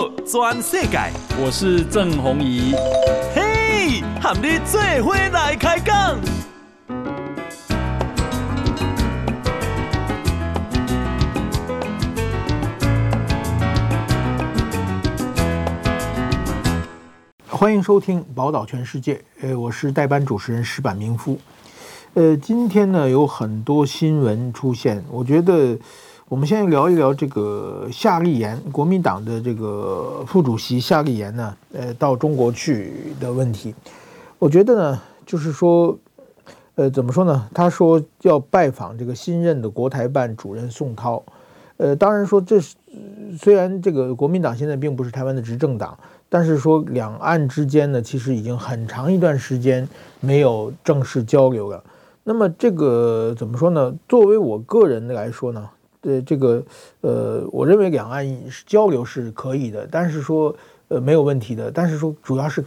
好，全世界，我是郑弘仪。嘿，和你做伙来开讲。欢迎收听《宝岛全世界》。呃，我是代班主持人石板明夫。呃，今天呢有很多新闻出现，我觉得。我们先聊一聊这个夏立言，国民党的这个副主席夏立言呢，呃，到中国去的问题。我觉得呢，就是说，呃，怎么说呢？他说要拜访这个新任的国台办主任宋涛。呃，当然说这是虽然这个国民党现在并不是台湾的执政党，但是说两岸之间呢，其实已经很长一段时间没有正式交流了。那么这个怎么说呢？作为我个人来说呢？对这个，呃，我认为两岸交流是可以的，但是说，呃，没有问题的。但是说，主要是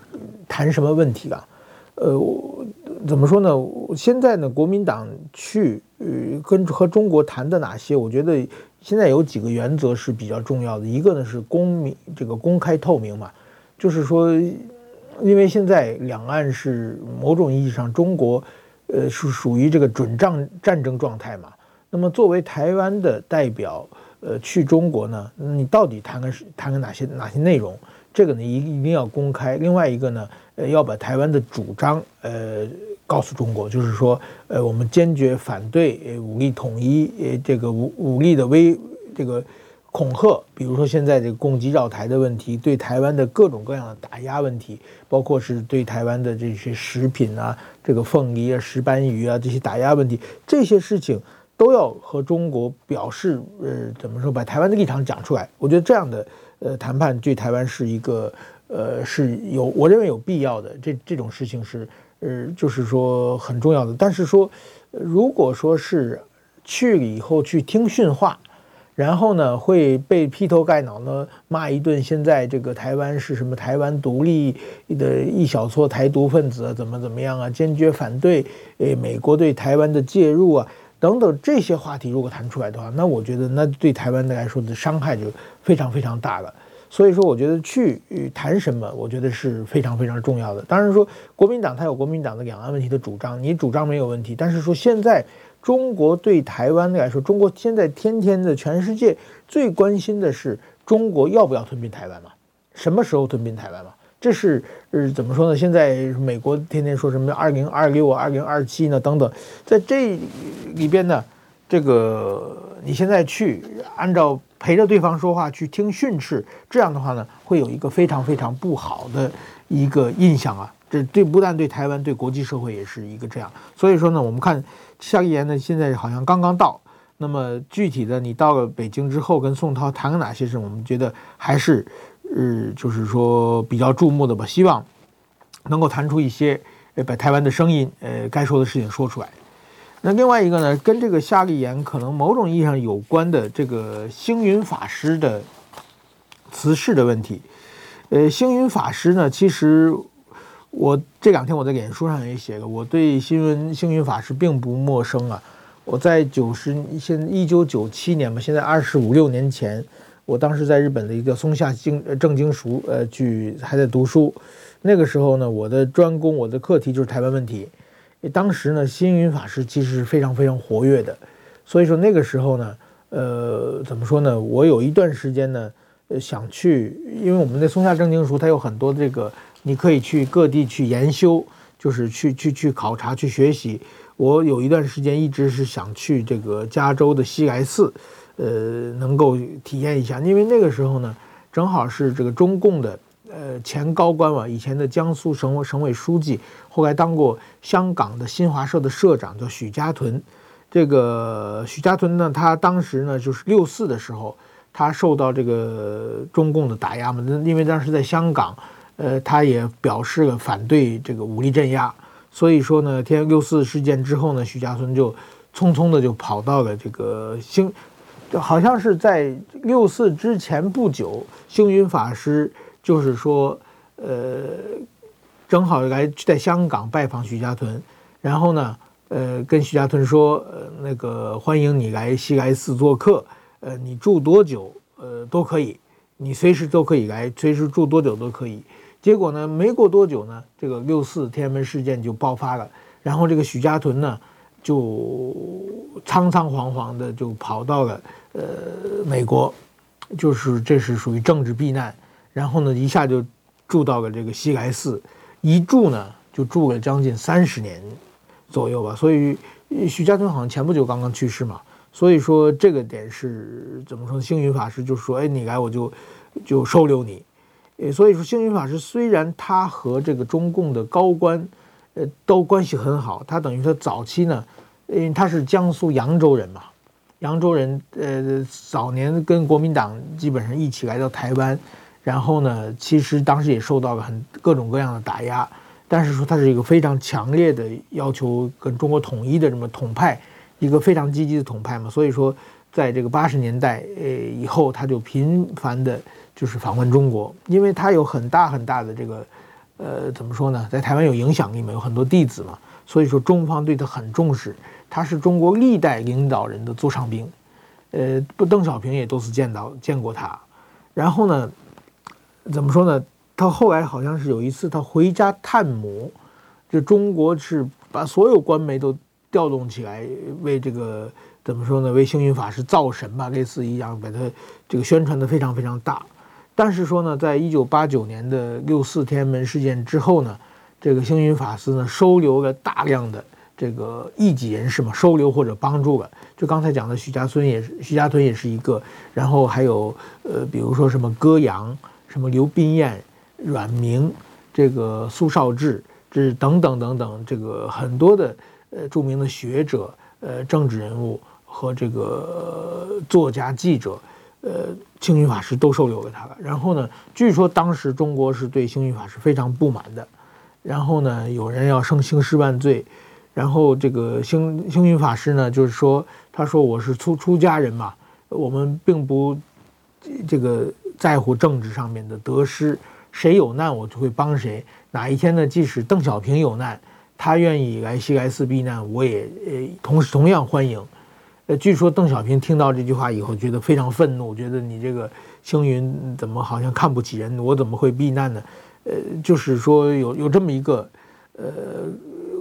谈什么问题啊？呃，我怎么说呢？现在呢，国民党去呃跟和中国谈的哪些？我觉得现在有几个原则是比较重要的。一个呢是公明，这个公开透明嘛，就是说，因为现在两岸是某种意义上中国，呃，是属于这个准战战争状态嘛。那么作为台湾的代表，呃，去中国呢，你到底谈个是谈个哪些哪些内容？这个呢一一定要公开。另外一个呢，呃，要把台湾的主张，呃，告诉中国，就是说，呃，我们坚决反对武力统一，呃，这个武武力的威这个恐吓，比如说现在这个攻击绕台的问题，对台湾的各种各样的打压问题，包括是对台湾的这些食品啊，这个凤梨啊、石斑鱼啊这些打压问题，这些事情。都要和中国表示，呃，怎么说，把台湾的立场讲出来。我觉得这样的，呃，谈判对台湾是一个，呃，是有，我认为有必要的。这这种事情是，呃，就是说很重要的。但是说，如果说是去了以后去听训话，然后呢会被劈头盖脑呢骂一顿，现在这个台湾是什么？台湾独立的一小撮台独分子啊怎么怎么样啊？坚决反对，诶，美国对台湾的介入啊。等等这些话题，如果谈出来的话，那我觉得那对台湾的来说的伤害就非常非常大了。所以说，我觉得去谈什么，我觉得是非常非常重要的。当然说，国民党它有国民党的两岸问题的主张，你主张没有问题。但是说，现在中国对台湾来说，中国现在天天的全世界最关心的是中国要不要吞并台湾嘛？什么时候吞并台湾嘛？这是是怎么说呢？现在美国天天说什么二零二六啊、二零二七呢等等，在这里边呢，这个你现在去按照陪着对方说话去听训斥，这样的话呢，会有一个非常非常不好的一个印象啊。这对不但对台湾，对国际社会也是一个这样。所以说呢，我们看夏立言呢，现在好像刚刚到。那么具体的，你到了北京之后跟宋涛谈了哪些事？我们觉得还是。呃，就是说比较注目的吧，希望能够谈出一些，呃，把台湾的声音，呃，该说的事情说出来。那另外一个呢，跟这个夏立言可能某种意义上有关的这个星云法师的辞世的问题。呃，星云法师呢，其实我这两天我在脸书上也写了，我对新闻星云法师并不陌生啊。我在九十现一九九七年嘛，现在二十五六年前。我当时在日本的一个松下经正经塾，呃，去还在读书。那个时候呢，我的专攻，我的课题就是台湾问题。当时呢，星云法师其实是非常非常活跃的。所以说那个时候呢，呃，怎么说呢？我有一段时间呢，呃，想去，因为我们的松下正经塾它有很多这个，你可以去各地去研修，就是去去去考察去学习。我有一段时间一直是想去这个加州的西来寺。呃，能够体验一下，因为那个时候呢，正好是这个中共的呃前高官嘛，以前的江苏省委省委书记，后来当过香港的新华社的社长，叫许家屯。这个许家屯呢，他当时呢就是六四的时候，他受到这个中共的打压嘛，因为当时在香港，呃，他也表示了反对这个武力镇压，所以说呢，天六四事件之后呢，许家屯就匆匆的就跑到了这个新。就好像是在六四之前不久，星云法师就是说，呃，正好来在香港拜访许家屯，然后呢，呃，跟许家屯说，呃，那个欢迎你来西来寺做客，呃，你住多久，呃，都可以，你随时都可以来，随时住多久都可以。结果呢，没过多久呢，这个六四天安门事件就爆发了，然后这个许家屯呢，就仓仓皇皇的就跑到了呃美国，就是这是属于政治避难，然后呢，一下就住到了这个西来寺，一住呢就住了将近三十年左右吧。所以许家屯好像前不久刚刚去世嘛。所以说这个点是怎么说？星云法师就说：“哎，你来我就就收留你。”诶，所以说星云法师虽然他和这个中共的高官，呃，都关系很好。他等于说早期呢，因为他是江苏扬州人嘛，扬州人，呃，早年跟国民党基本上一起来到台湾，然后呢，其实当时也受到了很各种各样的打压，但是说他是一个非常强烈的要求跟中国统一的这么统派。一个非常积极的统派嘛，所以说，在这个八十年代呃以后，他就频繁的，就是访问中国，因为他有很大很大的这个，呃，怎么说呢，在台湾有影响力嘛，有很多弟子嘛，所以说中方对他很重视，他是中国历代领导人的座上宾，呃，不，邓小平也多次见到见过他，然后呢，怎么说呢，他后来好像是有一次他回家探母，就中国是把所有官媒都。调动起来为这个怎么说呢？为星云法师造神吧，类似一样，把它这个宣传的非常非常大。但是说呢，在一九八九年的六四天安门事件之后呢，这个星云法师呢收留了大量的这个异己人士嘛，收留或者帮助了。就刚才讲的许家村也是，许家屯也是一个。然后还有呃，比如说什么歌阳、什么刘宾彦、阮明、这个苏绍智，这等等等等，这个很多的。呃，著名的学者、呃，政治人物和这个、作家、记者，呃，星云法师都收留了他了。然后呢，据说当时中国是对星云法师非常不满的。然后呢，有人要生兴师万岁。然后这个星星云法师呢，就是说，他说我是出出家人嘛，我们并不这个在乎政治上面的得失，谁有难我就会帮谁。哪一天呢，即使邓小平有难。他愿意来西来寺避难，我也呃同时同样欢迎。呃，据说邓小平听到这句话以后，觉得非常愤怒，觉得你这个星云怎么好像看不起人，我怎么会避难呢？呃，就是说有有这么一个呃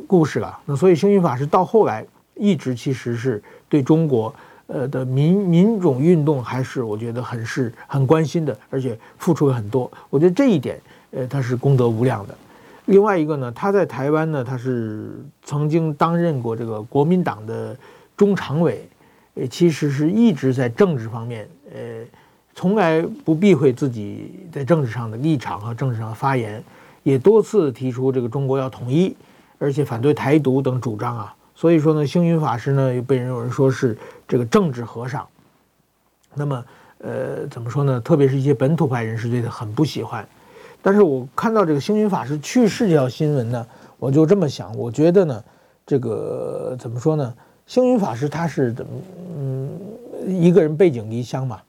故事了。那所以星云法师到后来一直其实是对中国呃的民民种运动还是我觉得很是很关心的，而且付出了很多。我觉得这一点呃他是功德无量的。另外一个呢，他在台湾呢，他是曾经担任过这个国民党的中常委，呃，其实是一直在政治方面，呃，从来不避讳自己在政治上的立场和政治上的发言，也多次提出这个中国要统一，而且反对台独等主张啊。所以说呢，星云法师呢，又被人有人说是这个政治和尚。那么，呃，怎么说呢？特别是一些本土派人士对他很不喜欢。但是我看到这个星云法师去世这条新闻呢，我就这么想，我觉得呢，这个怎么说呢？星云法师他是怎么，嗯，一个人背井离乡嘛，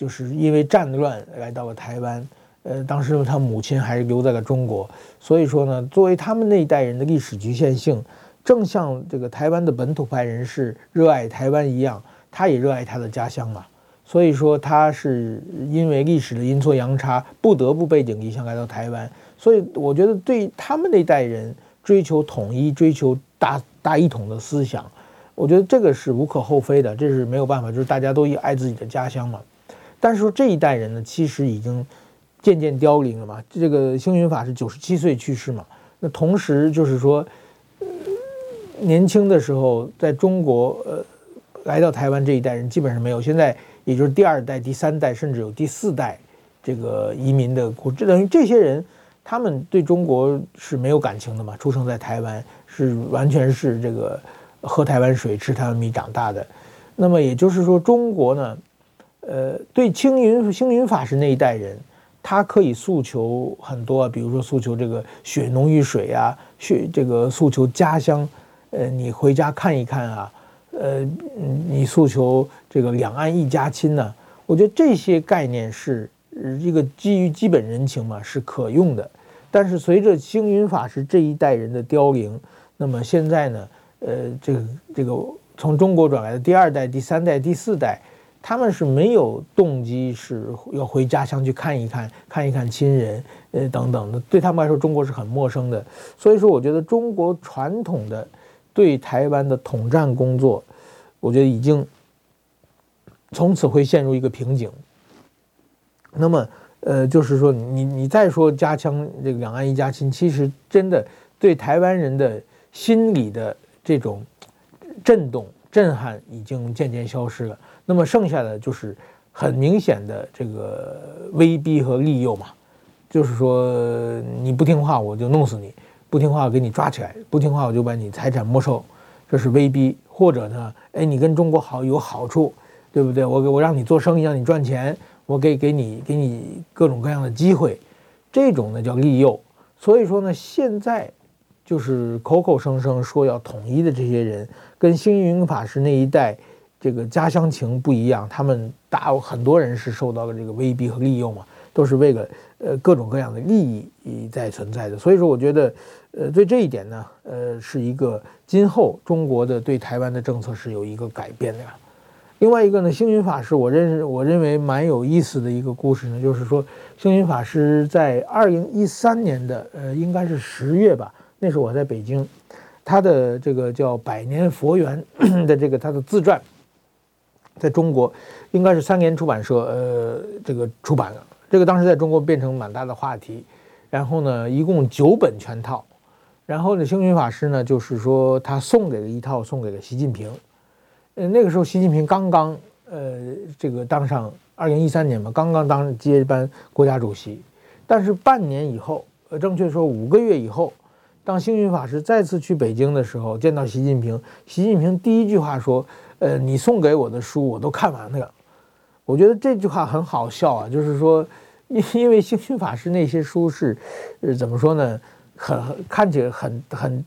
就是因为战乱来到了台湾，呃，当时他母亲还是留在了中国，所以说呢，作为他们那一代人的历史局限性，正像这个台湾的本土派人士热爱台湾一样，他也热爱他的家乡嘛。所以说他是因为历史的阴错阳差，不得不背井离乡来到台湾。所以我觉得对他们那一代人追求统一、追求大大一统的思想，我觉得这个是无可厚非的，这是没有办法，就是大家都爱自己的家乡嘛。但是说这一代人呢，其实已经渐渐凋零了嘛。这个星云法师九十七岁去世嘛，那同时就是说，年轻的时候在中国呃来到台湾这一代人基本上没有，现在。也就是第二代、第三代，甚至有第四代这个移民的，这等于这些人，他们对中国是没有感情的嘛？出生在台湾，是完全是这个喝台湾水、吃台湾米长大的。那么也就是说，中国呢，呃，对青云星云法师那一代人，他可以诉求很多，比如说诉求这个血浓于水啊，血这个诉求家乡，呃，你回家看一看啊。呃，你诉求这个两岸一家亲呢？我觉得这些概念是一个基于基本人情嘛，是可用的。但是随着星云法师这一代人的凋零，那么现在呢，呃，这个这个从中国转来的第二代、第三代、第四代，他们是没有动机是要回家乡去看一看，看一看亲人，呃等等的。对他们来说，中国是很陌生的。所以说，我觉得中国传统的对台湾的统战工作，我觉得已经从此会陷入一个瓶颈。那么，呃，就是说，你你再说加强这个两岸一家亲，其实真的对台湾人的心理的这种震动、震撼已经渐渐消失了。那么剩下的就是很明显的这个威逼和利诱嘛，就是说你不听话我就弄死你，不听话我给你抓起来，不听话我就把你财产没收，这是威逼。或者呢，哎，你跟中国好有好处，对不对？我给我让你做生意，让你赚钱。我给给你给你各种各样的机会，这种呢叫利诱。所以说呢，现在就是口口声声说要统一的这些人，跟星云法师那一代这个家乡情不一样。他们大很多人是受到了这个威逼和利诱嘛，都是为了呃各种各样的利益在存在的。所以说，我觉得呃对这一点呢，呃是一个今后中国的对台湾的政策是有一个改变的。另外一个呢，星云法师，我认识，我认为蛮有意思的一个故事呢，就是说，星云法师在二零一三年的呃，应该是十月吧，那时候我在北京，他的这个叫《百年佛缘》的这个他的自传，在中国应该是三联出版社呃这个出版了，这个当时在中国变成蛮大的话题，然后呢，一共九本全套，然后呢，星云法师呢，就是说他送给了一套，送给了习近平。呃，那个时候习近平刚刚呃这个当上二零一三年嘛，刚刚当接班国家主席，但是半年以后，呃，正确说五个月以后，当星云法师再次去北京的时候，见到习近平，习近平第一句话说：“呃，你送给我的书我都看完了。”我觉得这句话很好笑啊，就是说，因因为星云法师那些书是，呃，怎么说呢？很看起来很很，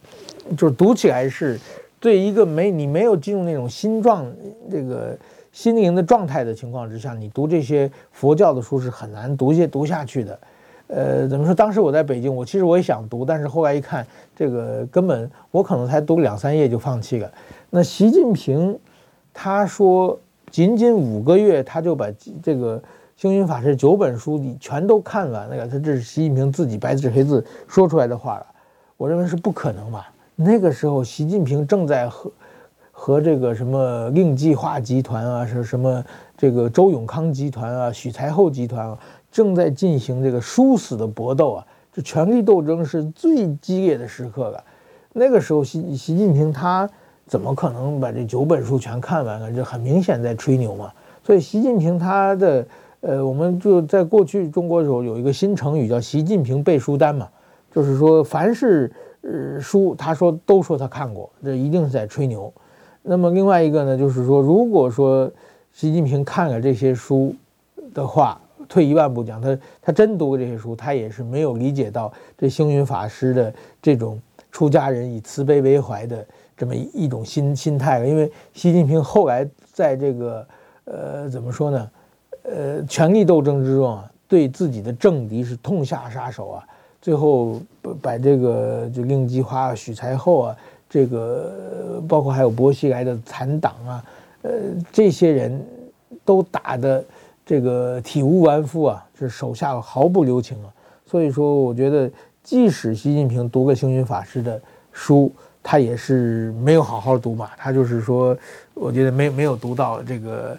就是读起来是。对一个没你没有进入那种心状这个心灵的状态的情况之下，你读这些佛教的书是很难读些读下去的。呃，怎么说？当时我在北京，我其实我也想读，但是后来一看，这个根本我可能才读两三页就放弃了。那习近平他说，仅仅五个月他就把这个星云法师九本书你全都看完了，他这是习近平自己白纸黑字说出来的话了，我认为是不可能吧。那个时候，习近平正在和和这个什么令计划集团啊，是什么这个周永康集团啊、许才厚集团啊，正在进行这个殊死的搏斗啊，这权力斗争是最激烈的时刻了。那个时候，习习近平他怎么可能把这九本书全看完了？这很明显在吹牛嘛。所以，习近平他的呃，我们就在过去中国的时候有一个新成语叫“习近平背书单”嘛，就是说凡是。呃，书他说都说他看过，这一定是在吹牛。那么另外一个呢，就是说，如果说习近平看了这些书的话，退一万步讲，他他真读过这些书，他也是没有理解到这星云法师的这种出家人以慈悲为怀的这么一种心心态。因为习近平后来在这个呃怎么说呢，呃权力斗争之中啊，对自己的政敌是痛下杀手啊。最后把这个就令计划、许才厚啊，这个包括还有薄熙来的残党啊，呃，这些人都打的这个体无完肤啊，是手下毫不留情啊。所以说，我觉得即使习近平读个星云法师的书，他也是没有好好读嘛。他就是说，我觉得没没有读到这个，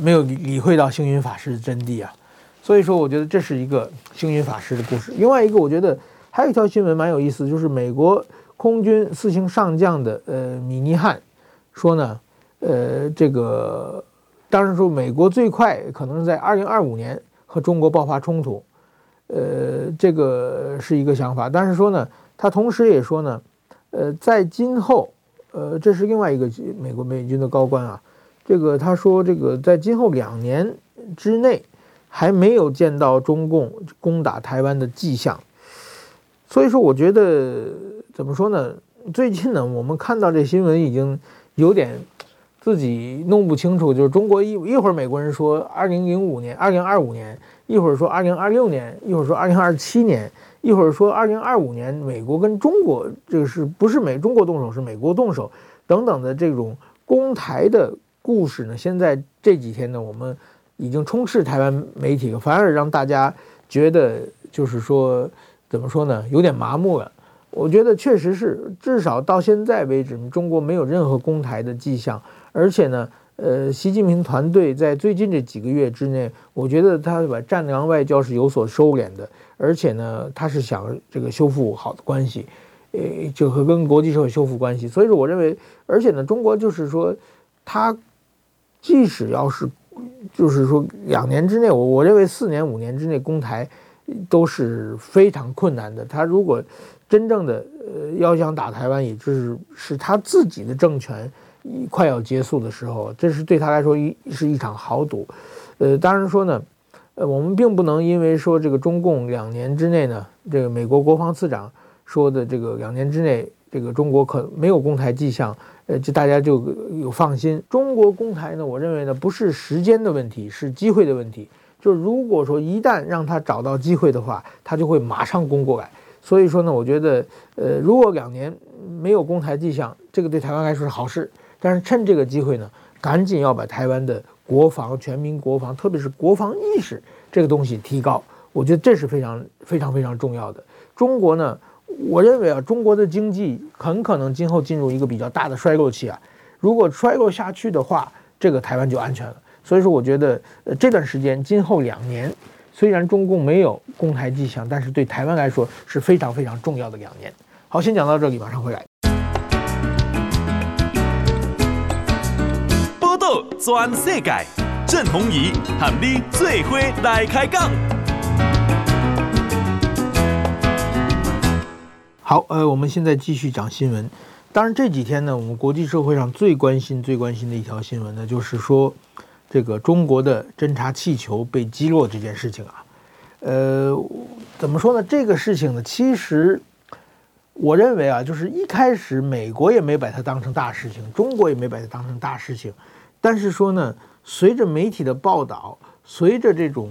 没有理会到星云法师的真谛啊。所以说，我觉得这是一个星云法师的故事。另外一个，我觉得还有一条新闻蛮有意思，就是美国空军四星上将的呃米尼汉说呢，呃，这个当然说美国最快可能是在二零二五年和中国爆发冲突，呃，这个是一个想法。但是说呢，他同时也说呢，呃，在今后，呃，这是另外一个美国美军的高官啊，这个他说这个在今后两年之内。还没有见到中共攻打台湾的迹象，所以说我觉得怎么说呢？最近呢，我们看到这新闻已经有点自己弄不清楚。就是中国一一会儿美国人说二零零五年、二零二五年，一会儿说二零二六年，一会儿说二零二七年，一会儿说二零二五年，美国跟中国这个是不是美中国动手，是美国动手等等的这种攻台的故事呢，现在这几天呢，我们已经充斥台湾媒体，反而让大家觉得就是说，怎么说呢，有点麻木了。我觉得确实是，至少到现在为止，中国没有任何攻台的迹象，而且呢，呃，习近平团队在最近这几个月之内，我觉得他把战狼外交是有所收敛的，而且呢，他是想这个修复好的关系，呃，就和跟国际社会修复关系。所以说，我认为，而且呢，中国就是说，他即使要是，就是说两年之内，我我认为四年五年之内攻台都是非常困难的。他如果真正的呃要想打台湾，也就是是他自己的政权快要结束的时候，这是对他来说一是一场豪赌。呃，当然说呢，呃，我们并不能因为说这个中共两年之内呢，这个美国国防次长说的这个两年之内这个中国可没有攻台迹象，呃，就大家就有放心。中国攻台呢，我认为呢不是时间的问题，是机会的问题。就如果说一旦让他找到机会的话，他就会马上攻过来。所以说呢，我觉得，呃，如果两年没有攻台迹象，这个对台湾来说是好事。但是趁这个机会呢，赶紧要把台湾的国防、全民国防，特别是国防意识这个东西提高。我觉得这是非常非常非常重要的。中国呢，我认为啊，中国的经济很可能今后进入一个比较大的衰落期啊。如果衰落下去的话，这个台湾就安全了。所以说，我觉得，呃，这段时间今后两年。虽然中共没有攻台迹象，但是对台湾来说是非常非常重要的两年。好，先讲到这里，马上回来。报道全世界，郑鸿仪喊你做伙来开讲。好，呃，我们现在继续讲新闻。当然这几天呢，我们国际社会上最关心、最关心的一条新闻呢，就是说。这个中国的侦察气球被击落这件事情啊，呃，怎么说呢？这个事情呢，其实我认为啊，就是一开始美国也没把它当成大事情，中国也没把它当成大事情。但是说呢，随着媒体的报道，随着这种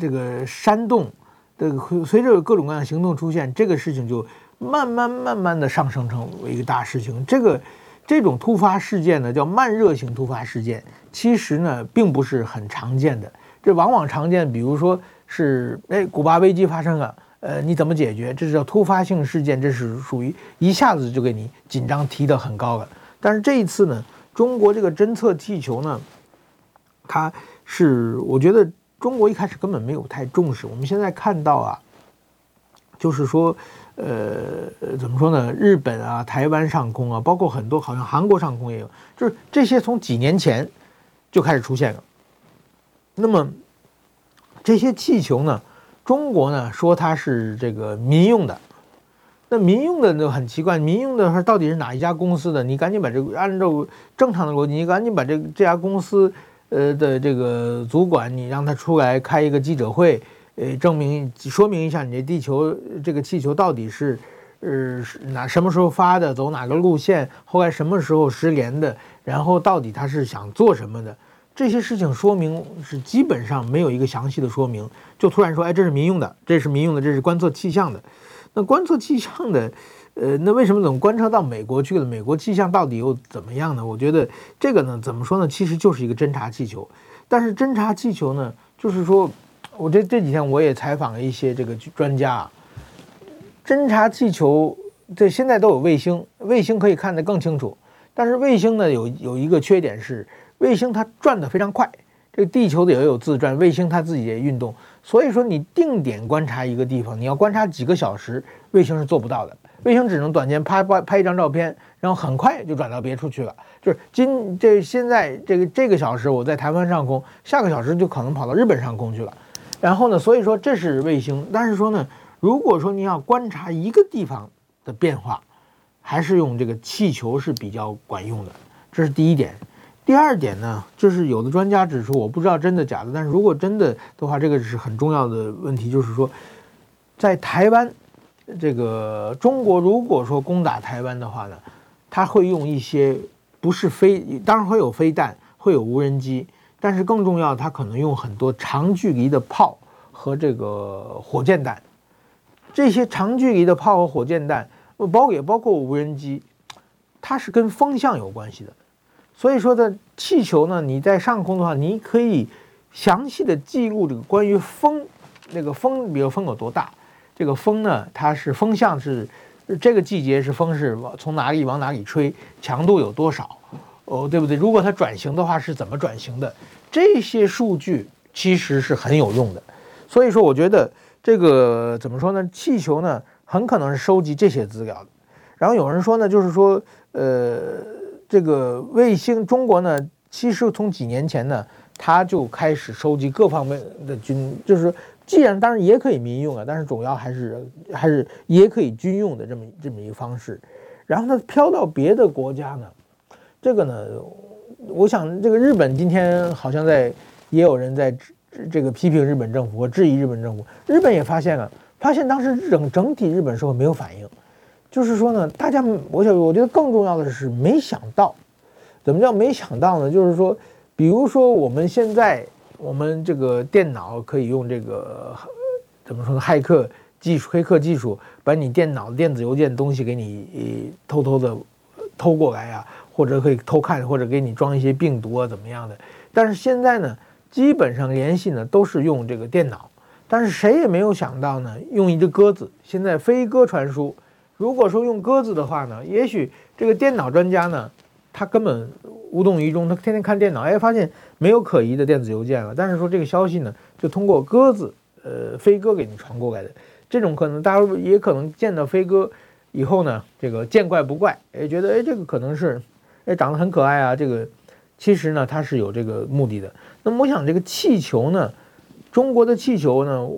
这个煽动，这个随着各种各样的行动出现，这个事情就慢慢慢慢的上升成为一个大事情。这个。这种突发事件呢，叫慢热型突发事件，其实呢，并不是很常见的。这往往常见，比如说是，哎，古巴危机发生了，呃，你怎么解决？这是叫突发性事件，这是属于一下子就给你紧张提得很高了。但是这一次呢，中国这个侦测气球呢，它是，我觉得中国一开始根本没有太重视。我们现在看到啊，就是说。呃，怎么说呢？日本啊，台湾上空啊，包括很多，好像韩国上空也有，就是这些从几年前就开始出现了。那么这些气球呢，中国呢说它是这个民用的，那民用的就很奇怪，民用的它到底是哪一家公司的？你赶紧把这个按照正常的逻辑，你赶紧把这这家公司呃的这个主管，你让他出来开一个记者会。呃，证明说明一下，你这地球这个气球到底是，呃，哪什么时候发的，走哪个路线，后来什么时候失联的，然后到底他是想做什么的？这些事情说明是基本上没有一个详细的说明，就突然说，哎，这是民用的，这是民用的，这是观测气象的。那观测气象的，呃，那为什么总观测到美国去了？美国气象到底又怎么样呢？我觉得这个呢，怎么说呢？其实就是一个侦察气球，但是侦察气球呢，就是说。我这这几天我也采访了一些这个专家啊，侦察气球这现在都有卫星，卫星可以看得更清楚，但是卫星呢有有一个缺点是，卫星它转得非常快，这个地球的也有自转，卫星它自己也运动，所以说你定点观察一个地方，你要观察几个小时，卫星是做不到的，卫星只能短间拍拍拍一张照片，然后很快就转到别处去了，就是今这现在这个这个小时我在台湾上空，下个小时就可能跑到日本上空去了。然后呢，所以说这是卫星，但是说呢，如果说你要观察一个地方的变化，还是用这个气球是比较管用的，这是第一点。第二点呢，就是有的专家指出，我不知道真的假的，但是如果真的的话，这个是很重要的问题，就是说，在台湾，这个中国如果说攻打台湾的话呢，他会用一些不是飞，当然会有飞弹，会有无人机。但是更重要，它可能用很多长距离的炮和这个火箭弹。这些长距离的炮和火箭弹，包也包括无人机，它是跟风向有关系的。所以说的气球呢，你在上空的话，你可以详细的记录这个关于风，那个风，比如风有多大，这个风呢，它是风向是这个季节是风是往从哪里往哪里吹，强度有多少，哦，对不对？如果它转型的话是怎么转型的？这些数据其实是很有用的。所以说，我觉得这个怎么说呢？气球呢，很可能是收集这些资料的。然后有人说呢，就是说，呃，这个卫星，中国呢，其实从几年前呢，他就开始收集各方面的军，就是既然当然也可以民用啊，但是主要还是还是也可以军用的这么这么一个方式。然后呢，飘到别的国家呢，这个呢，我想这个日本今天好像在也有人在这个批评日本政府或质疑日本政府。日本也发现了，发现当时整整体日本社会没有反应。就是说呢，大家，我想，我觉得更重要的是没想到，怎么叫没想到呢？就是说，比如说我们现在我们这个电脑可以用这个怎么说呢？骇客技术、黑客技术把你电脑电子邮件东西给你偷偷的偷过来啊，或者可以偷看，或者给你装一些病毒啊，怎么样的？但是现在呢，基本上联系呢都是用这个电脑，但是谁也没有想到呢，用一只鸽子，现在飞鸽传书。如果说用鸽子的话呢，也许这个电脑专家呢，他根本无动于衷，他天天看电脑，哎，发现没有可疑的电子邮件了。但是说这个消息呢，就通过鸽子，呃，飞鸽给你传过来的。这种可能，大家也可能见到飞鸽以后呢，这个见怪不怪，哎，觉得哎，这个可能是，哎，长得很可爱啊。这个其实呢，它是有这个目的的。那么我想，这个气球呢，中国的气球呢。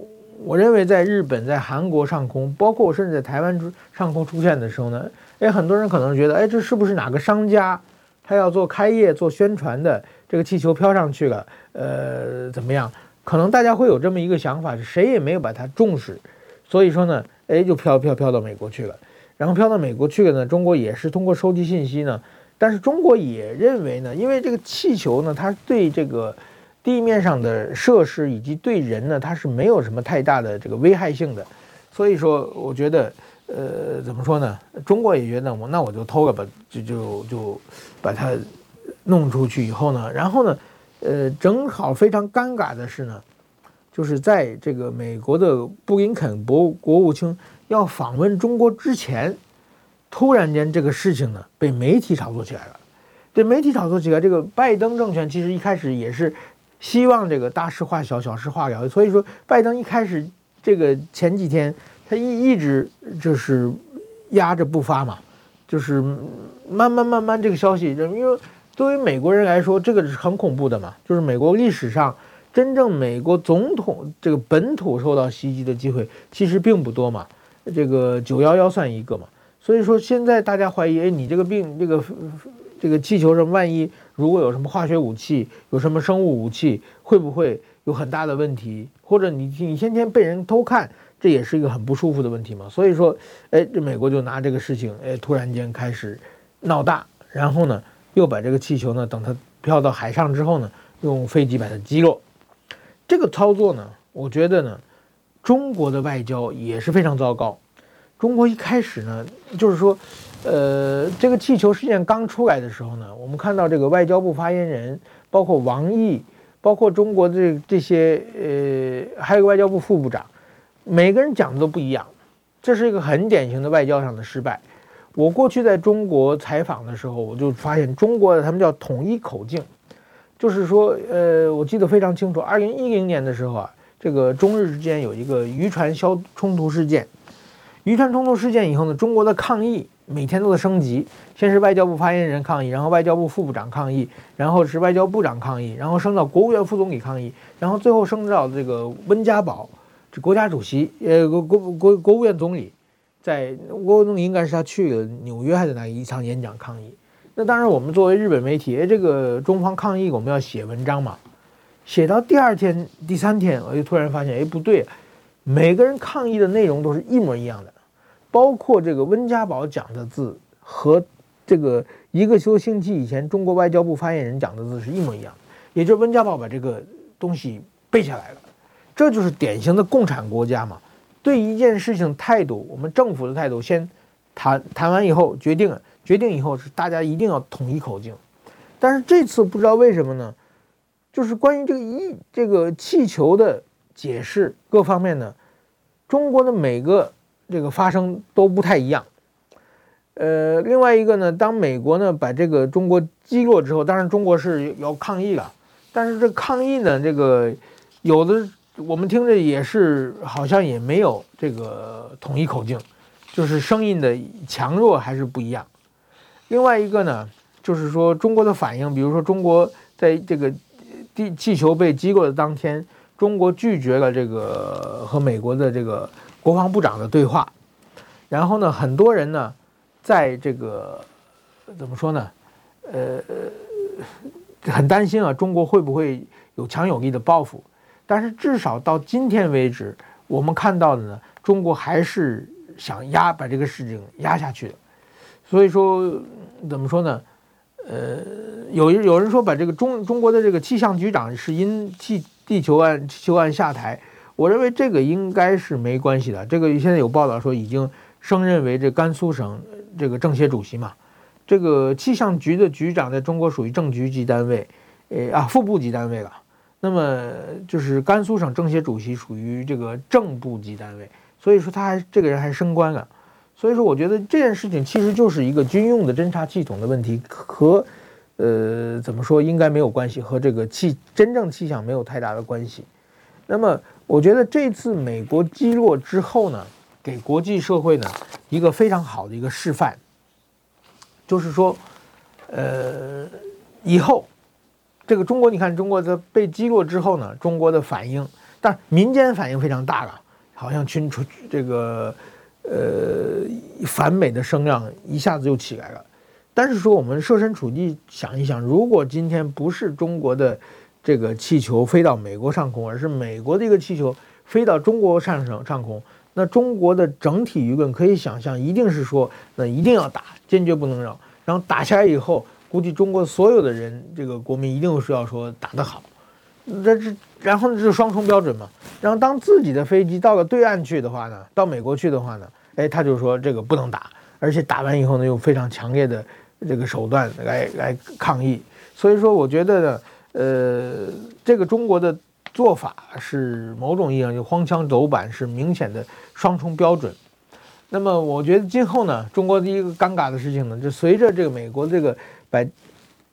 我认为，在日本、在韩国上空，包括甚至在台湾上空出现的时候呢，哎，很多人可能觉得，哎，这是不是哪个商家他要做开业、做宣传的？这个气球飘上去了，呃，怎么样？可能大家会有这么一个想法，是谁也没有把它重视，所以说呢，哎，就飘飘飘到美国去了。然后飘到美国去了呢，中国也是通过收集信息呢，但是中国也认为呢，因为这个气球呢，它对这个。地面上的设施以及对人呢，它是没有什么太大的这个危害性的，所以说，我觉得，呃，怎么说呢？中国也觉得我那我就偷了吧，就就就把它弄出去以后呢，然后呢，呃，正好非常尴尬的是呢，就是在这个美国的布林肯国国务卿要访问中国之前，突然间这个事情呢被媒体炒作起来了。对媒体炒作起来，这个拜登政权其实一开始也是。希望这个大事化小，小事化了。所以说，拜登一开始这个前几天，他一一直就是压着不发嘛，就是慢慢慢慢这个消息，因为作为美国人来说，这个是很恐怖的嘛。就是美国历史上真正美国总统这个本土受到袭击的机会其实并不多嘛。这个九幺幺算一个嘛。所以说现在大家怀疑，哎，你这个病这个。这个气球上，万一如果有什么化学武器，有什么生物武器，会不会有很大的问题？或者你你天天被人偷看，这也是一个很不舒服的问题嘛。所以说，哎，这美国就拿这个事情，哎，突然间开始闹大，然后呢，又把这个气球呢，等它飘到海上之后呢，用飞机把它击落。这个操作呢，我觉得呢，中国的外交也是非常糟糕。中国一开始呢，就是说。呃，这个气球事件刚出来的时候呢，我们看到这个外交部发言人，包括王毅，包括中国的这这些呃，还有个外交部副部长，每个人讲的都不一样，这是一个很典型的外交上的失败。我过去在中国采访的时候，我就发现中国的他们叫统一口径，就是说，呃，我记得非常清楚，二零一零年的时候啊，这个中日之间有一个渔船消冲突事件，渔船冲突事件以后呢，中国的抗议。每天都在升级，先是外交部发言人抗议，然后外交部副部长抗议，然后是外交部长抗议，然后升到国务院副总理抗议，然后最后升到这个温家宝，这国家主席，呃，国国国国务院总理，在国务总理应该是他去了纽约还是哪一场演讲抗议。那当然，我们作为日本媒体，哎，这个中方抗议，我们要写文章嘛，写到第二天、第三天，我就突然发现，哎，不对，每个人抗议的内容都是一模一样的。包括这个温家宝讲的字和这个一个多星期以前中国外交部发言人讲的字是一模一样，也就是温家宝把这个东西背下来了，这就是典型的共产国家嘛。对一件事情态度，我们政府的态度先谈谈完以后决定，决定以后是大家一定要统一口径。但是这次不知道为什么呢，就是关于这个一这个气球的解释各方面呢，中国的每个这个发声都不太一样。呃，另外一个呢，当美国呢把这个中国击落之后，当然中国是要抗议了，但是这抗议呢，这个有的我们听着也是好像也没有这个统一口径，就是声音的强弱还是不一样。另外一个呢，就是说中国的反应，比如说中国在这个地气球被击落的当天，中国拒绝了这个和美国的这个国防部长的对话，然后呢，很多人呢。在这个怎么说呢？呃，很担心啊，中国会不会有强有力的报复？但是至少到今天为止，我们看到的呢，中国还是想压把这个事情压下去的。所以说，怎么说呢？呃，有有人说把这个中中国的这个气象局长是因气地球案气球案下台，我认为这个应该是没关系的。这个现在有报道说已经升任为这甘肃省。这个政协主席嘛，这个气象局的局长在中国属于正局级单位，呃啊，副部级单位了。那么就是甘肃省政协主席属于这个正部级单位，所以说他还这个人还升官了。所以说我觉得这件事情其实就是一个军用的侦察系统的问题，和呃怎么说应该没有关系，和这个气真正气象没有太大的关系。那么我觉得这次美国击落之后呢，给国际社会呢一个非常好的一个示范，就是说，呃，以后这个中国，你看中国在被击落之后呢，中国的反应，但民间反应非常大了，好像群出这个呃反美的声量一下子就起来了。但是说我们设身处地想一想，如果今天不是中国的这个气球飞到美国上空，而是美国的一个气球飞到中国上上上空。那中国的整体舆论可以想象，一定是说，那一定要打，坚决不能让。然后打下来以后，估计中国所有的人，这个国民一定是要说打得好。这是，然后呢，这是双重标准嘛。然后当自己的飞机到了对岸去的话呢，到美国去的话呢，哎，他就说这个不能打，而且打完以后呢，用非常强烈的这个手段来来抗议。所以说，我觉得呢，呃，这个中国的。做法是某种意义上就荒腔走板，是明显的双重标准。那么，我觉得今后呢，中国的一个尴尬的事情呢，就随着这个美国这个把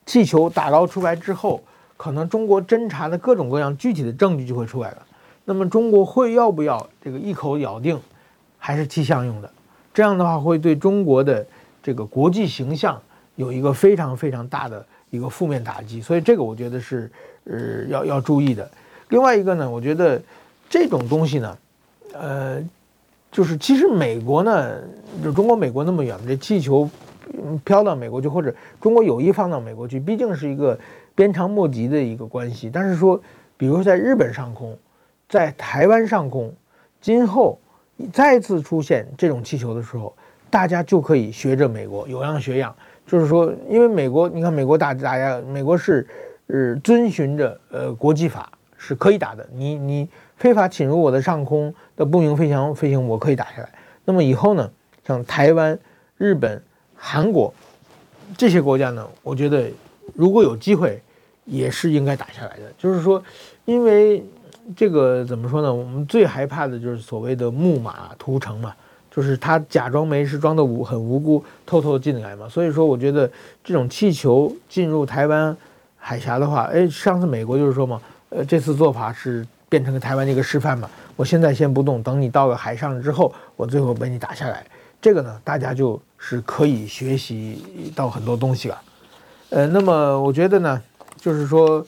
气球打捞出来之后，可能中国侦查的各种各样具体的证据就会出来了。那么，中国会要不要这个一口咬定还是气象用的？这样的话，会对中国的这个国际形象有一个非常非常大的一个负面打击。所以，这个我觉得是呃要要注意的。另外一个呢，我觉得这种东西呢，呃，就是其实美国呢，就中国美国那么远，这气球飘到美国去，或者中国有意放到美国去，毕竟是一个鞭长莫及的一个关系。但是说，比如说在日本上空，在台湾上空，今后再次出现这种气球的时候，大家就可以学着美国，有样学样。就是说，因为美国，你看美国打打压，美国是呃遵循着呃国际法。是可以打的，你你非法侵入我的上空的不明飞行飞行，我可以打下来。那么以后呢，像台湾、日本、韩国这些国家呢，我觉得如果有机会，也是应该打下来的。就是说，因为这个怎么说呢？我们最害怕的就是所谓的木马屠城嘛，就是他假装没事，装的无很无辜，偷偷进来嘛。所以说，我觉得这种气球进入台湾海峡的话，哎，上次美国就是说嘛。呃，这次做法是变成了台湾的一个示范嘛？我现在先不动，等你到了海上之后，我最后把你打下来。这个呢，大家就是可以学习到很多东西了。呃，那么我觉得呢，就是说，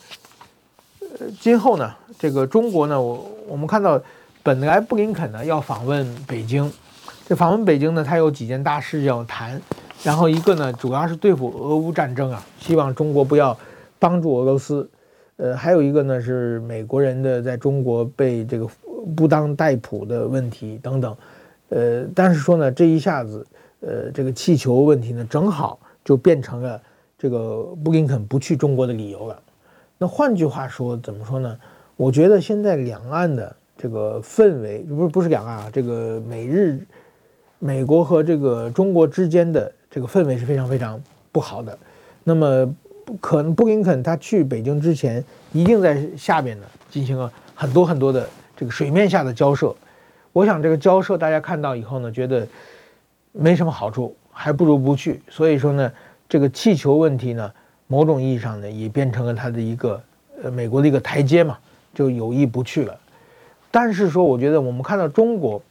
呃，今后呢，这个中国呢，我我们看到本来布林肯呢要访问北京，这访问北京呢，他有几件大事要谈，然后一个呢，主要是对付俄乌战争啊，希望中国不要帮助俄罗斯。呃，还有一个呢是美国人的在中国被这个不当逮捕的问题等等，呃，但是说呢，这一下子，呃，这个气球问题呢，正好就变成了这个布林肯不去中国的理由了。那换句话说，怎么说呢？我觉得现在两岸的这个氛围，不是不是两岸啊，这个美日、美国和这个中国之间的这个氛围是非常非常不好的。那么。可能布林肯他去北京之前，一定在下边呢进行了很多很多的这个水面下的交涉。我想这个交涉大家看到以后呢，觉得没什么好处，还不如不去。所以说呢，这个气球问题呢，某种意义上呢，也变成了他的一个呃美国的一个台阶嘛，就有意不去了。但是说，我觉得我们看到中国，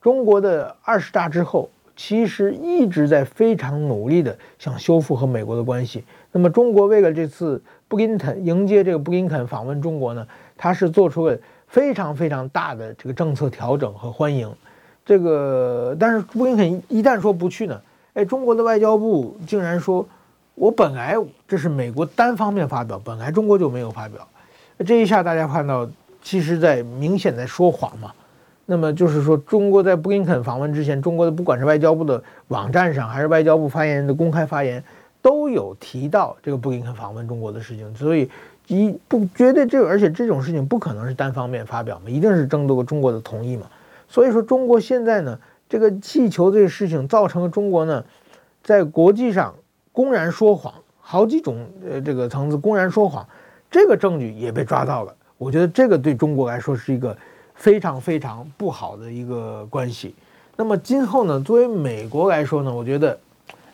中国的二十大之后。其实一直在非常努力的想修复和美国的关系。那么，中国为了这次布林肯迎接这个布林肯访问中国呢，他是做出了非常非常大的这个政策调整和欢迎。这个，但是布林肯一旦说不去呢，哎，中国的外交部竟然说，我本来这是美国单方面发表，本来中国就没有发表。这一下大家看到，其实在明显在说谎嘛。那么就是说，中国在布林肯访问之前，中国的不管是外交部的网站上，还是外交部发言人的公开发言，都有提到这个布林肯访问中国的事情。所以一不绝对这个，而且这种事情不可能是单方面发表嘛，一定是征得过中国的同意嘛。所以说，中国现在呢，这个气球这个事情造成了中国呢，在国际上公然说谎，好几种呃这个层次公然说谎，这个证据也被抓到了。我觉得这个对中国来说是一个。非常非常不好的一个关系。那么今后呢，作为美国来说呢，我觉得，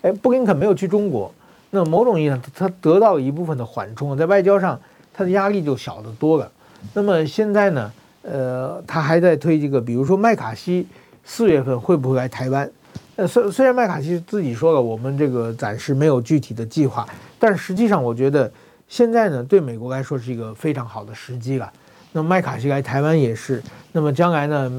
哎，布林肯没有去中国，那某种意义上他得到一部分的缓冲，在外交上他的压力就小得多了。那么现在呢，呃，他还在推这个，比如说麦卡锡四月份会不会来台湾？呃，虽虽然麦卡锡自己说了，我们这个暂时没有具体的计划，但实际上我觉得现在呢，对美国来说是一个非常好的时机了。那麦卡锡来台湾也是，那么将来呢，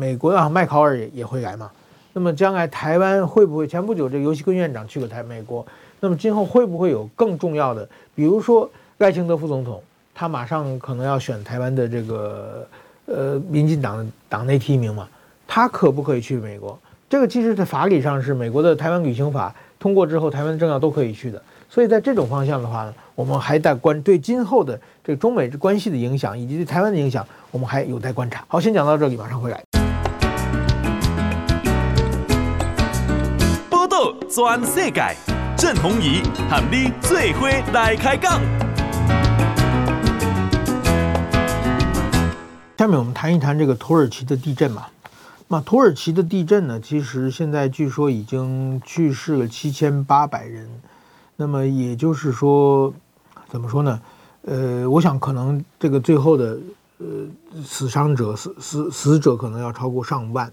美国啊，麦考尔也也会来嘛。那么将来台湾会不会？前不久这个游锡堃院长去过台美国，那么今后会不会有更重要的？比如说赖清德副总统，他马上可能要选台湾的这个呃民进党党内提名嘛，他可不可以去美国？这个其实，在法理上是美国的台湾旅行法通过之后，台湾政要都可以去的。所以在这种方向的话呢，我们还在关对今后的这个中美关系的影响，以及对台湾的影响，我们还有待观察。好，先讲到这里，马上回来。报道全世界，郑鸿仪和你最伙来开讲。下面我们谈一谈这个土耳其的地震嘛。那土耳其的地震呢，其实现在据说已经去世了七千八百人。那么也就是说，怎么说呢？呃，我想可能这个最后的呃死伤者死死死者可能要超过上万。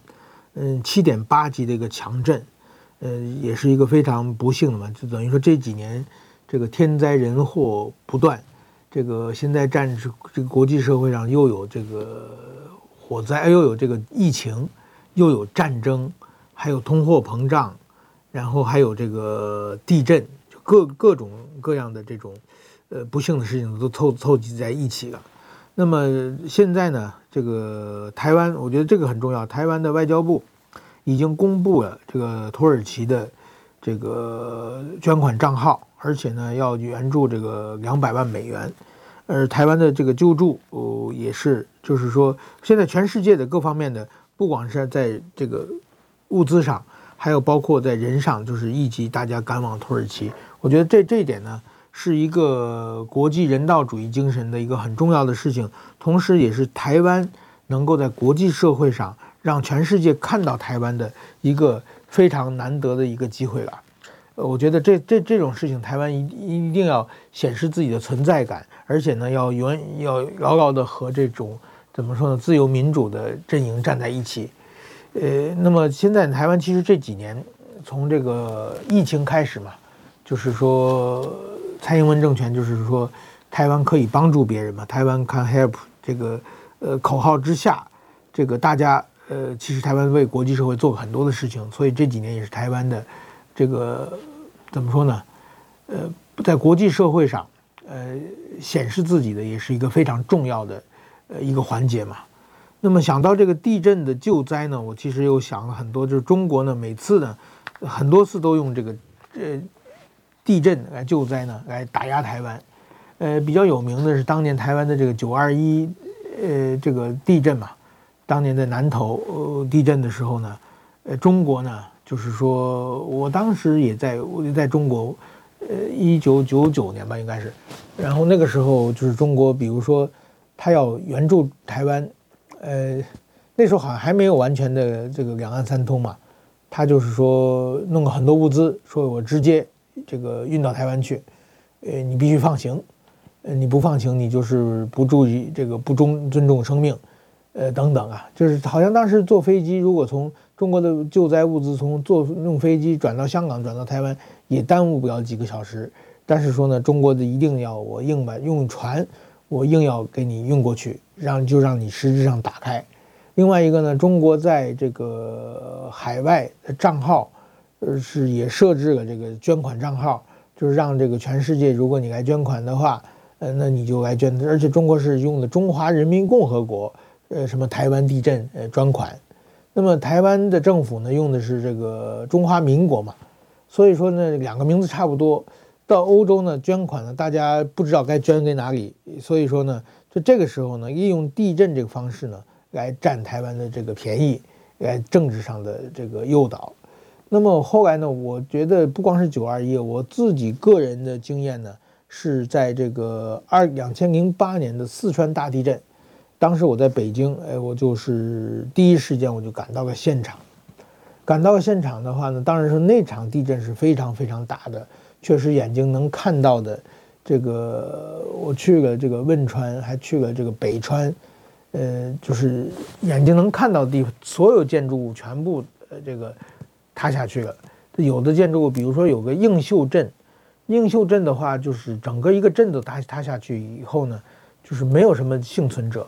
嗯，七点八级的一个强震，呃，也是一个非常不幸的嘛。就等于说这几年这个天灾人祸不断，这个现在战这个国际社会上又有这个火灾，又有这个疫情，又有战争，还有通货膨胀，然后还有这个地震。各各种各样的这种，呃，不幸的事情都凑凑集在一起了。那么现在呢，这个台湾，我觉得这个很重要。台湾的外交部已经公布了这个土耳其的这个捐款账号，而且呢要援助这个两百万美元。而台湾的这个救助，哦，也是，就是说，现在全世界的各方面的，不光是在这个物资上，还有包括在人上，就是一级大家赶往土耳其。我觉得这这一点呢，是一个国际人道主义精神的一个很重要的事情，同时也是台湾能够在国际社会上让全世界看到台湾的一个非常难得的一个机会了。呃，我觉得这这这种事情，台湾一一定要显示自己的存在感，而且呢，要远要牢牢的和这种怎么说呢，自由民主的阵营站在一起。呃，那么现在台湾其实这几年从这个疫情开始嘛。就是说，蔡英文政权就是说，台湾可以帮助别人嘛？台湾 can help 这个呃口号之下，这个大家呃，其实台湾为国际社会做了很多的事情，所以这几年也是台湾的这个怎么说呢？呃，在国际社会上，呃，显示自己的也是一个非常重要的呃一个环节嘛。那么想到这个地震的救灾呢，我其实又想了很多，就是中国呢，每次呢，很多次都用这个呃。地震来救灾呢，来打压台湾，呃，比较有名的是当年台湾的这个九二一，呃，这个地震嘛，当年在南投地震的时候呢，呃，中国呢，就是说我当时也在我也在中国，呃，一九九九年吧，应该是。然后那个时候就是中国，比如说他要援助台湾，呃，那时候好像还没有完全的这个两岸三通嘛，他就是说弄了很多物资，说我直接这个运到台湾去，呃，你必须放行，呃，你不放行，你就是不注意这个不忠尊重生命，呃，等等啊，就是好像当时坐飞机，如果从中国的救灾物资从坐用飞机转到香港，转到台湾，也耽误不了几个小时。但是说呢，中国的一定要我硬把用船，我硬要给你运过去，让就让你实质上打开。另外一个呢，中国在这个海外的账号，呃，是也设置了这个捐款账号，就是让这个全世界，如果你来捐款的话，呃，那你就来捐。而且中国是用的中华人民共和国，呃，什么台湾地震呃专款，那么台湾的政府呢，用的是这个中华民国嘛，所以说呢，两个名字差不多。到欧洲呢，捐款呢，大家不知道该捐给哪里，所以说呢，就这个时候呢，利用地震这个方式呢，来占台湾的这个便宜，来政治上的这个诱导。那么后来呢，我觉得不光是九二一，我自己个人的经验呢，是在这个二两千零八年的四川大地震，当时我在北京，哎，我就是第一时间我就赶到了现场，赶到现场的话呢，当然是那场地震是非常非常大的。确实眼睛能看到的，这个我去了这个汶川，还去了这个北川，呃，就是眼睛能看到的地方，所有建筑物全部呃这个塌下去了。有的建筑物，比如说有个映秀镇，映秀镇的话，就是整个一个镇都塌塌下去以后呢，就是没有什么幸存者。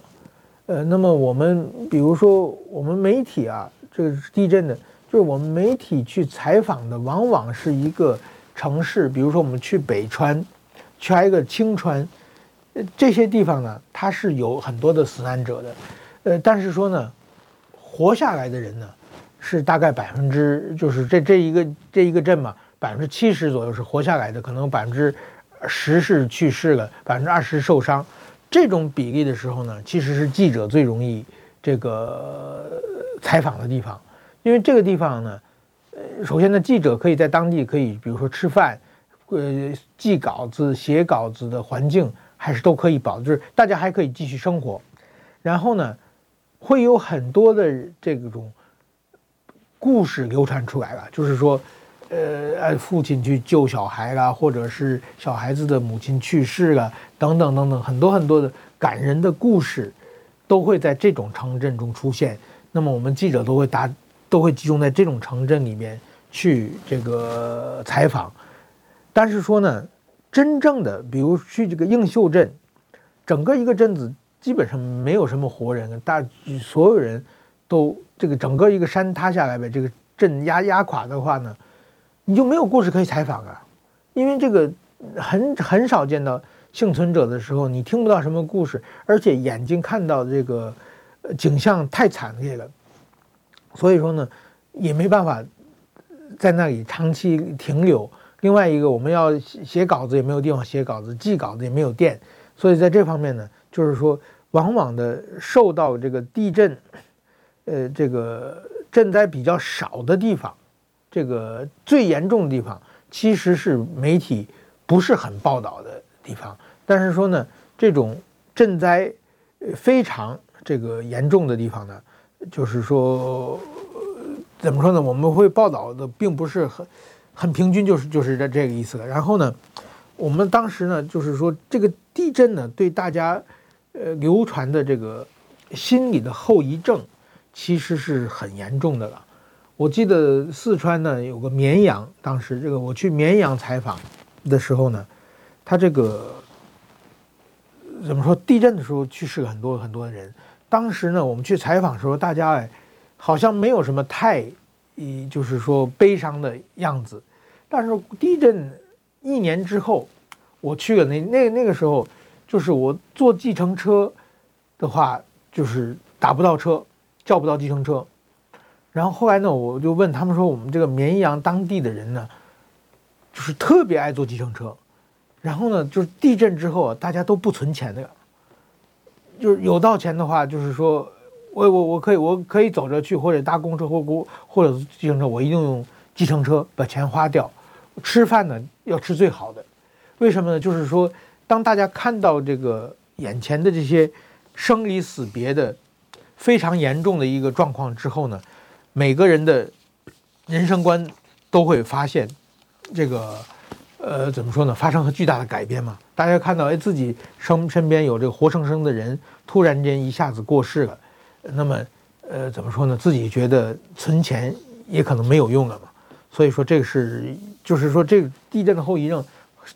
呃，那么我们比如说我们媒体啊，这个地震的，就是我们媒体去采访的，往往是一个。城市，比如说我们去北川，去挨个青川，这些地方呢，它是有很多的死难者的，呃，但是说呢，活下来的人呢，是大概百分之，就是这这一个这一个镇嘛，百分之七十左右是活下来的，可能百分之十是去世了，百分之二十受伤，这种比例的时候呢，其实是记者最容易这个采访的地方，因为这个地方呢。呃首先呢，记者可以在当地可以，比如说吃饭，呃，记稿子、写稿子的环境还是都可以保，就是大家还可以继续生活。然后呢，会有很多的这种故事流传出来了，就是说，呃，父亲去救小孩了，或者是小孩子的母亲去世了，等等等等，很多很多的感人的故事都会在这种城镇中出现。那么我们记者都会答。都会集中在这种城镇里面去这个采访，但是说呢，真正的比如去这个映秀镇，整个一个镇子基本上没有什么活人，大所有人都这个整个一个山塌下来被这个镇压压垮的话呢，你就没有故事可以采访啊，因为这个很很少见到幸存者的时候，你听不到什么故事，而且眼睛看到这个景象太惨烈了。所以说呢，也没办法在那里长期停留。另外一个，我们要写稿子也没有地方写稿子，寄稿子也没有电。所以在这方面呢，就是说，往往的受到这个地震，呃，这个震灾比较少的地方，这个最严重的地方，其实是媒体不是很报道的地方。但是说呢，这种震灾非常这个严重的地方呢。就是说，怎么说呢？我们会报道的并不是很很平均，就是就是这这个意思了。然后呢，我们当时呢，就是说这个地震呢，对大家呃流传的这个心理的后遗症，其实是很严重的了。我记得四川呢有个绵阳，当时这个我去绵阳采访的时候呢，他这个怎么说？地震的时候去世很多很多的人。当时呢，我们去采访的时候，大家哎，好像没有什么太，一就是说悲伤的样子。但是地震一年之后，我去了那那那个时候，就是我坐计程车的话，就是打不到车，叫不到计程车。然后后来呢，我就问他们说，我们这个绵阳当地的人呢，就是特别爱坐计程车。然后呢，就是地震之后啊，大家都不存钱的。就是有到钱的话，就是说，我我我可以我可以走着去，或者搭公车或或或者计程车，我一定用计程车把钱花掉。吃饭呢要吃最好的。为什么呢？就是说，当大家看到这个眼前的这些生离死别的非常严重的一个状况之后呢，每个人的人生观都会发现这个。呃，怎么说呢？发生了巨大的改变嘛。大家看到，哎，自己身身边有这个活生生的人，突然间一下子过世了，那么，呃，怎么说呢？自己觉得存钱也可能没有用了嘛。所以说，这个是，就是说，这个地震的后遗症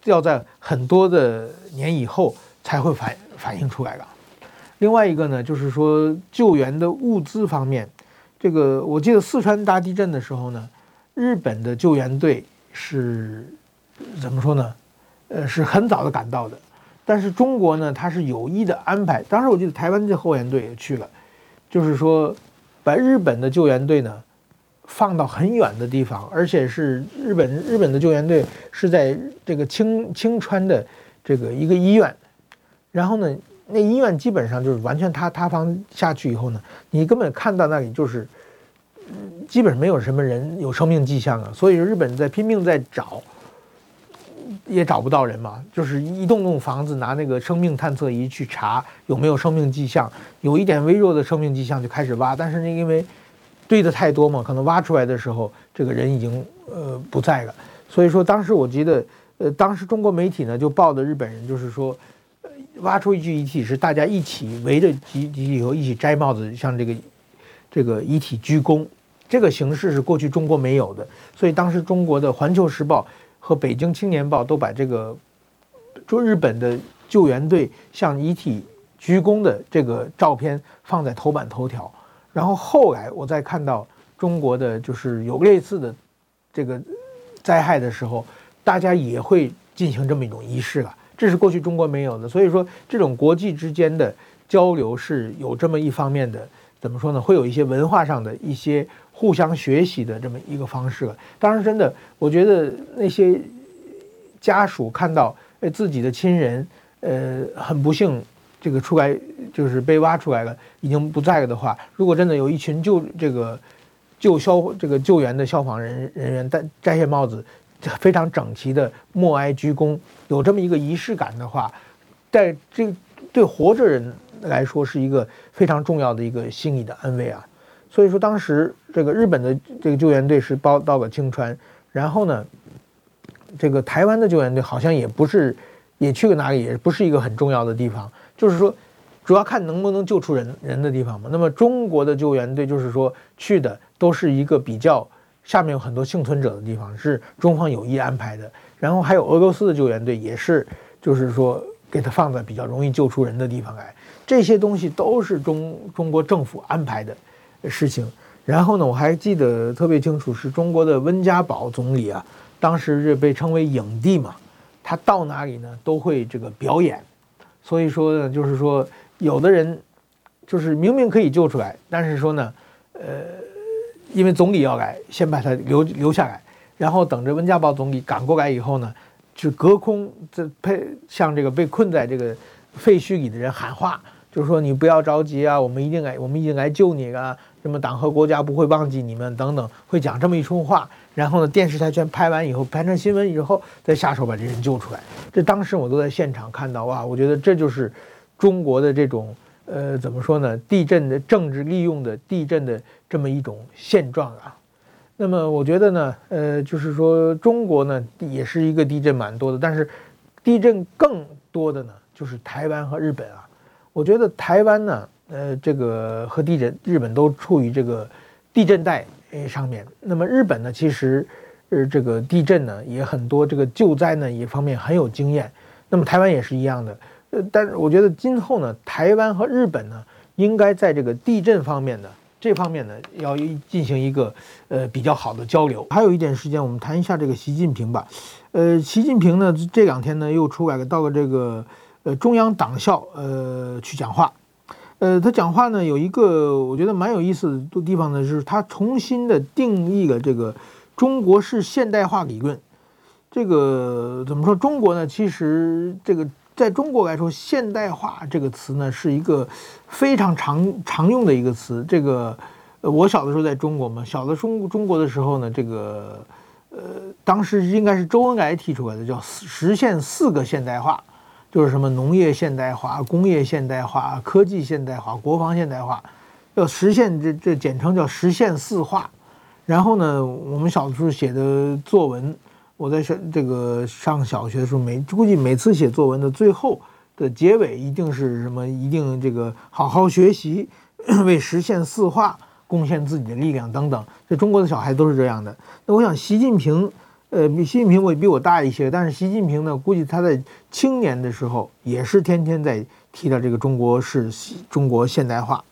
要在很多的年以后才会反反映出来的。另外一个呢，就是说救援的物资方面，这个我记得四川大地震的时候呢，日本的救援队是。怎么说呢？呃，是很早的赶到的，但是中国呢，它是有意的安排。当时我记得台湾的后援队也去了，就是说，把日本的救援队呢放到很远的地方，而且是日本日本的救援队是在这个青青川的这个一个医院，然后呢，那医院基本上就是完全塌塌方下去以后呢，你根本看到那里就是，基本没有什么人有生命迹象啊，所以说日本在拼命在找。也找不到人嘛，就是一栋栋房子拿那个生命探测仪去查有没有生命迹象，有一点微弱的生命迹象就开始挖，但是那因为堆的太多嘛，可能挖出来的时候这个人已经呃不在了，所以说当时我记得呃当时中国媒体呢就报的日本人就是说，挖出一具遗体是大家一起围着遗遗体以后一起摘帽子向这个这个遗体鞠躬，这个形式是过去中国没有的，所以当时中国的《环球时报》。和《北京青年报》都把这个，说日本的救援队向遗体鞠躬的这个照片放在头版头条，然后后来我再看到中国的就是有类似的这个灾害的时候，大家也会进行这么一种仪式了，这是过去中国没有的，所以说这种国际之间的交流是有这么一方面的，怎么说呢？会有一些文化上的一些。互相学习的这么一个方式。当然，真的，我觉得那些家属看到，呃，自己的亲人，呃，很不幸，这个出来就是被挖出来了，已经不在了的话，如果真的有一群救这个救消这个救援的消防人人员戴摘下帽子，非常整齐的默哀鞠躬，有这么一个仪式感的话，在这对活着人来说是一个非常重要的一个心理的安慰啊。所以说，当时这个日本的这个救援队是包到了青川，然后呢，这个台湾的救援队好像也不是，也去了哪里，也不是一个很重要的地方。就是说，主要看能不能救出人人的地方嘛。那么中国的救援队就是说去的都是一个比较下面有很多幸存者的地方，是中方有意安排的。然后还有俄罗斯的救援队也是，就是说给他放在比较容易救出人的地方来。这些东西都是中中国政府安排的。事情，然后呢，我还记得特别清楚，是中国的温家宝总理啊，当时是被称为影帝嘛，他到哪里呢都会这个表演，所以说呢，就是说有的人就是明明可以救出来，但是说呢，呃，因为总理要来，先把他留留下来，然后等着温家宝总理赶过来以后呢，就隔空这配向这个被困在这个废墟里的人喊话，就是说你不要着急啊，我们一定来，我们一定来救你啊。什么党和国家不会忘记你们等等，会讲这么一出话，然后呢，电视台全拍完以后，拍成新闻以后，再下手把这人救出来。这当时我都在现场看到，哇，我觉得这就是中国的这种，呃，怎么说呢？地震的政治利用的地震的这么一种现状啊。那么我觉得呢，呃，就是说中国呢也是一个地震蛮多的，但是地震更多的呢就是台湾和日本啊。我觉得台湾呢。呃，这个和地震，日本都处于这个地震带诶上面。那么日本呢，其实呃这个地震呢也很多，这个救灾呢也方面很有经验。那么台湾也是一样的。呃，但是我觉得今后呢，台湾和日本呢应该在这个地震方面呢这方面呢要进行一个呃比较好的交流。还有一点时间，我们谈一下这个习近平吧。呃，习近平呢这两天呢又出来了，到了这个呃中央党校呃去讲话。呃，他讲话呢有一个我觉得蛮有意思的地方呢，就是他重新的定义了这个中国式现代化理论。这个怎么说？中国呢，其实这个在中国来说，现代化这个词呢是一个非常常常用的一个词。这个我小的时候在中国嘛，小的中中国的时候呢，这个呃，当时应该是周恩来提出来的，叫实现四个现代化，就是什么农业现代化、工业现代化、科技现代化、国防现代化，要实现这这简称叫实现四化。然后呢，我们小的时候写的作文，我在上这个上小学的时候，每估计每次写作文的最后的结尾一定是什么？一定这个好好学习，为实现四化。贡献自己的力量等等，这中国的小孩都是这样的。那我想，习近平，呃，习近平我比我大一些，但是习近平呢，估计他在青年的时候也是天天在提到这个中国是中国现代化。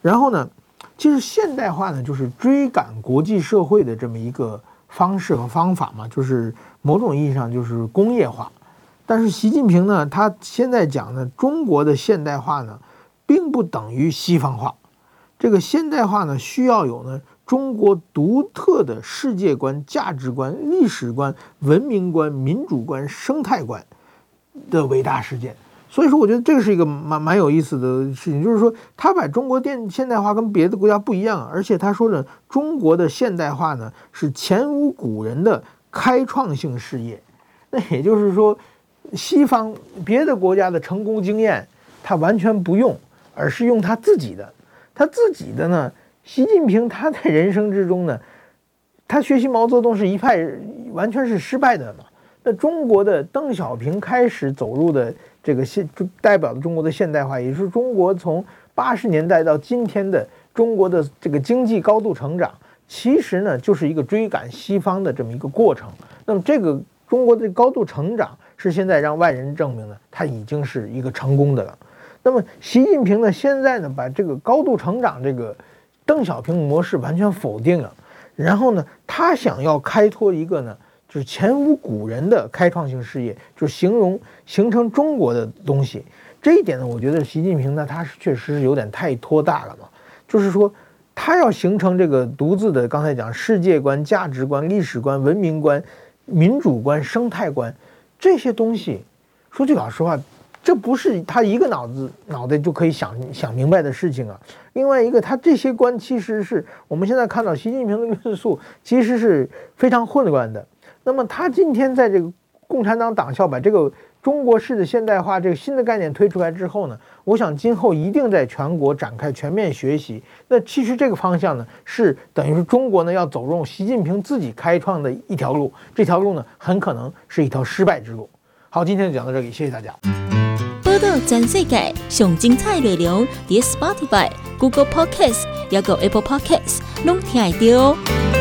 然后呢，其实现代化呢，就是追赶国际社会的这么一个方式和方法嘛，就是某种意义上就是工业化。但是习近平呢，他现在讲呢，中国的现代化呢，并不等于西方化。这个现代化呢，需要有呢中国独特的世界观、价值观、历史观、文明观、民主观、生态观的伟大实践。所以说，我觉得这个是一个蛮蛮有意思的事情，就是说他把中国电现代化跟别的国家不一样，而且他说的，中国的现代化呢是前无古人的开创性事业。那也就是说，西方别的国家的成功经验，他完全不用，而是用他自己的。他自己的呢？习近平他在人生之中呢，他学习毛泽东是一派完全是失败的嘛。那中国的邓小平开始走入的这个现，代表的中国的现代化，也就是中国从八十年代到今天的中国的这个经济高度成长，其实呢就是一个追赶西方的这么一个过程。那么这个中国的高度成长是现在让外人证明呢，他已经是一个成功的了。那么，习近平呢？现在呢，把这个高度成长这个邓小平模式完全否定了。然后呢，他想要开拓一个呢，就是前无古人的开创性事业，就是形容形成中国的东西。这一点呢，我觉得习近平呢，他是确实是有点太拖大了嘛。就是说，他要形成这个独自的，刚才讲世界观、价值观、历史观、文明观、民主观、生态观这些东西，说句老实话。这不是他一个脑子脑袋就可以想想明白的事情啊！另外一个，他这些观其实是我们现在看到习近平的 论述，其实是非常混乱的。那么他今天在这个共产党党校把这个中国式的现代化这个新的概念推出来之后呢，我想今后一定在全国展开全面学习。那其实这个方向呢，是等于是中国呢要走入习近平自己开创的一条路，这条路呢很可能是一条失败之路。好，今天就讲到这里，谢谢大家。报道全世界上精彩内容，在 Spotify、Google Podcasts，还有 Apple Podcasts，拢听得到。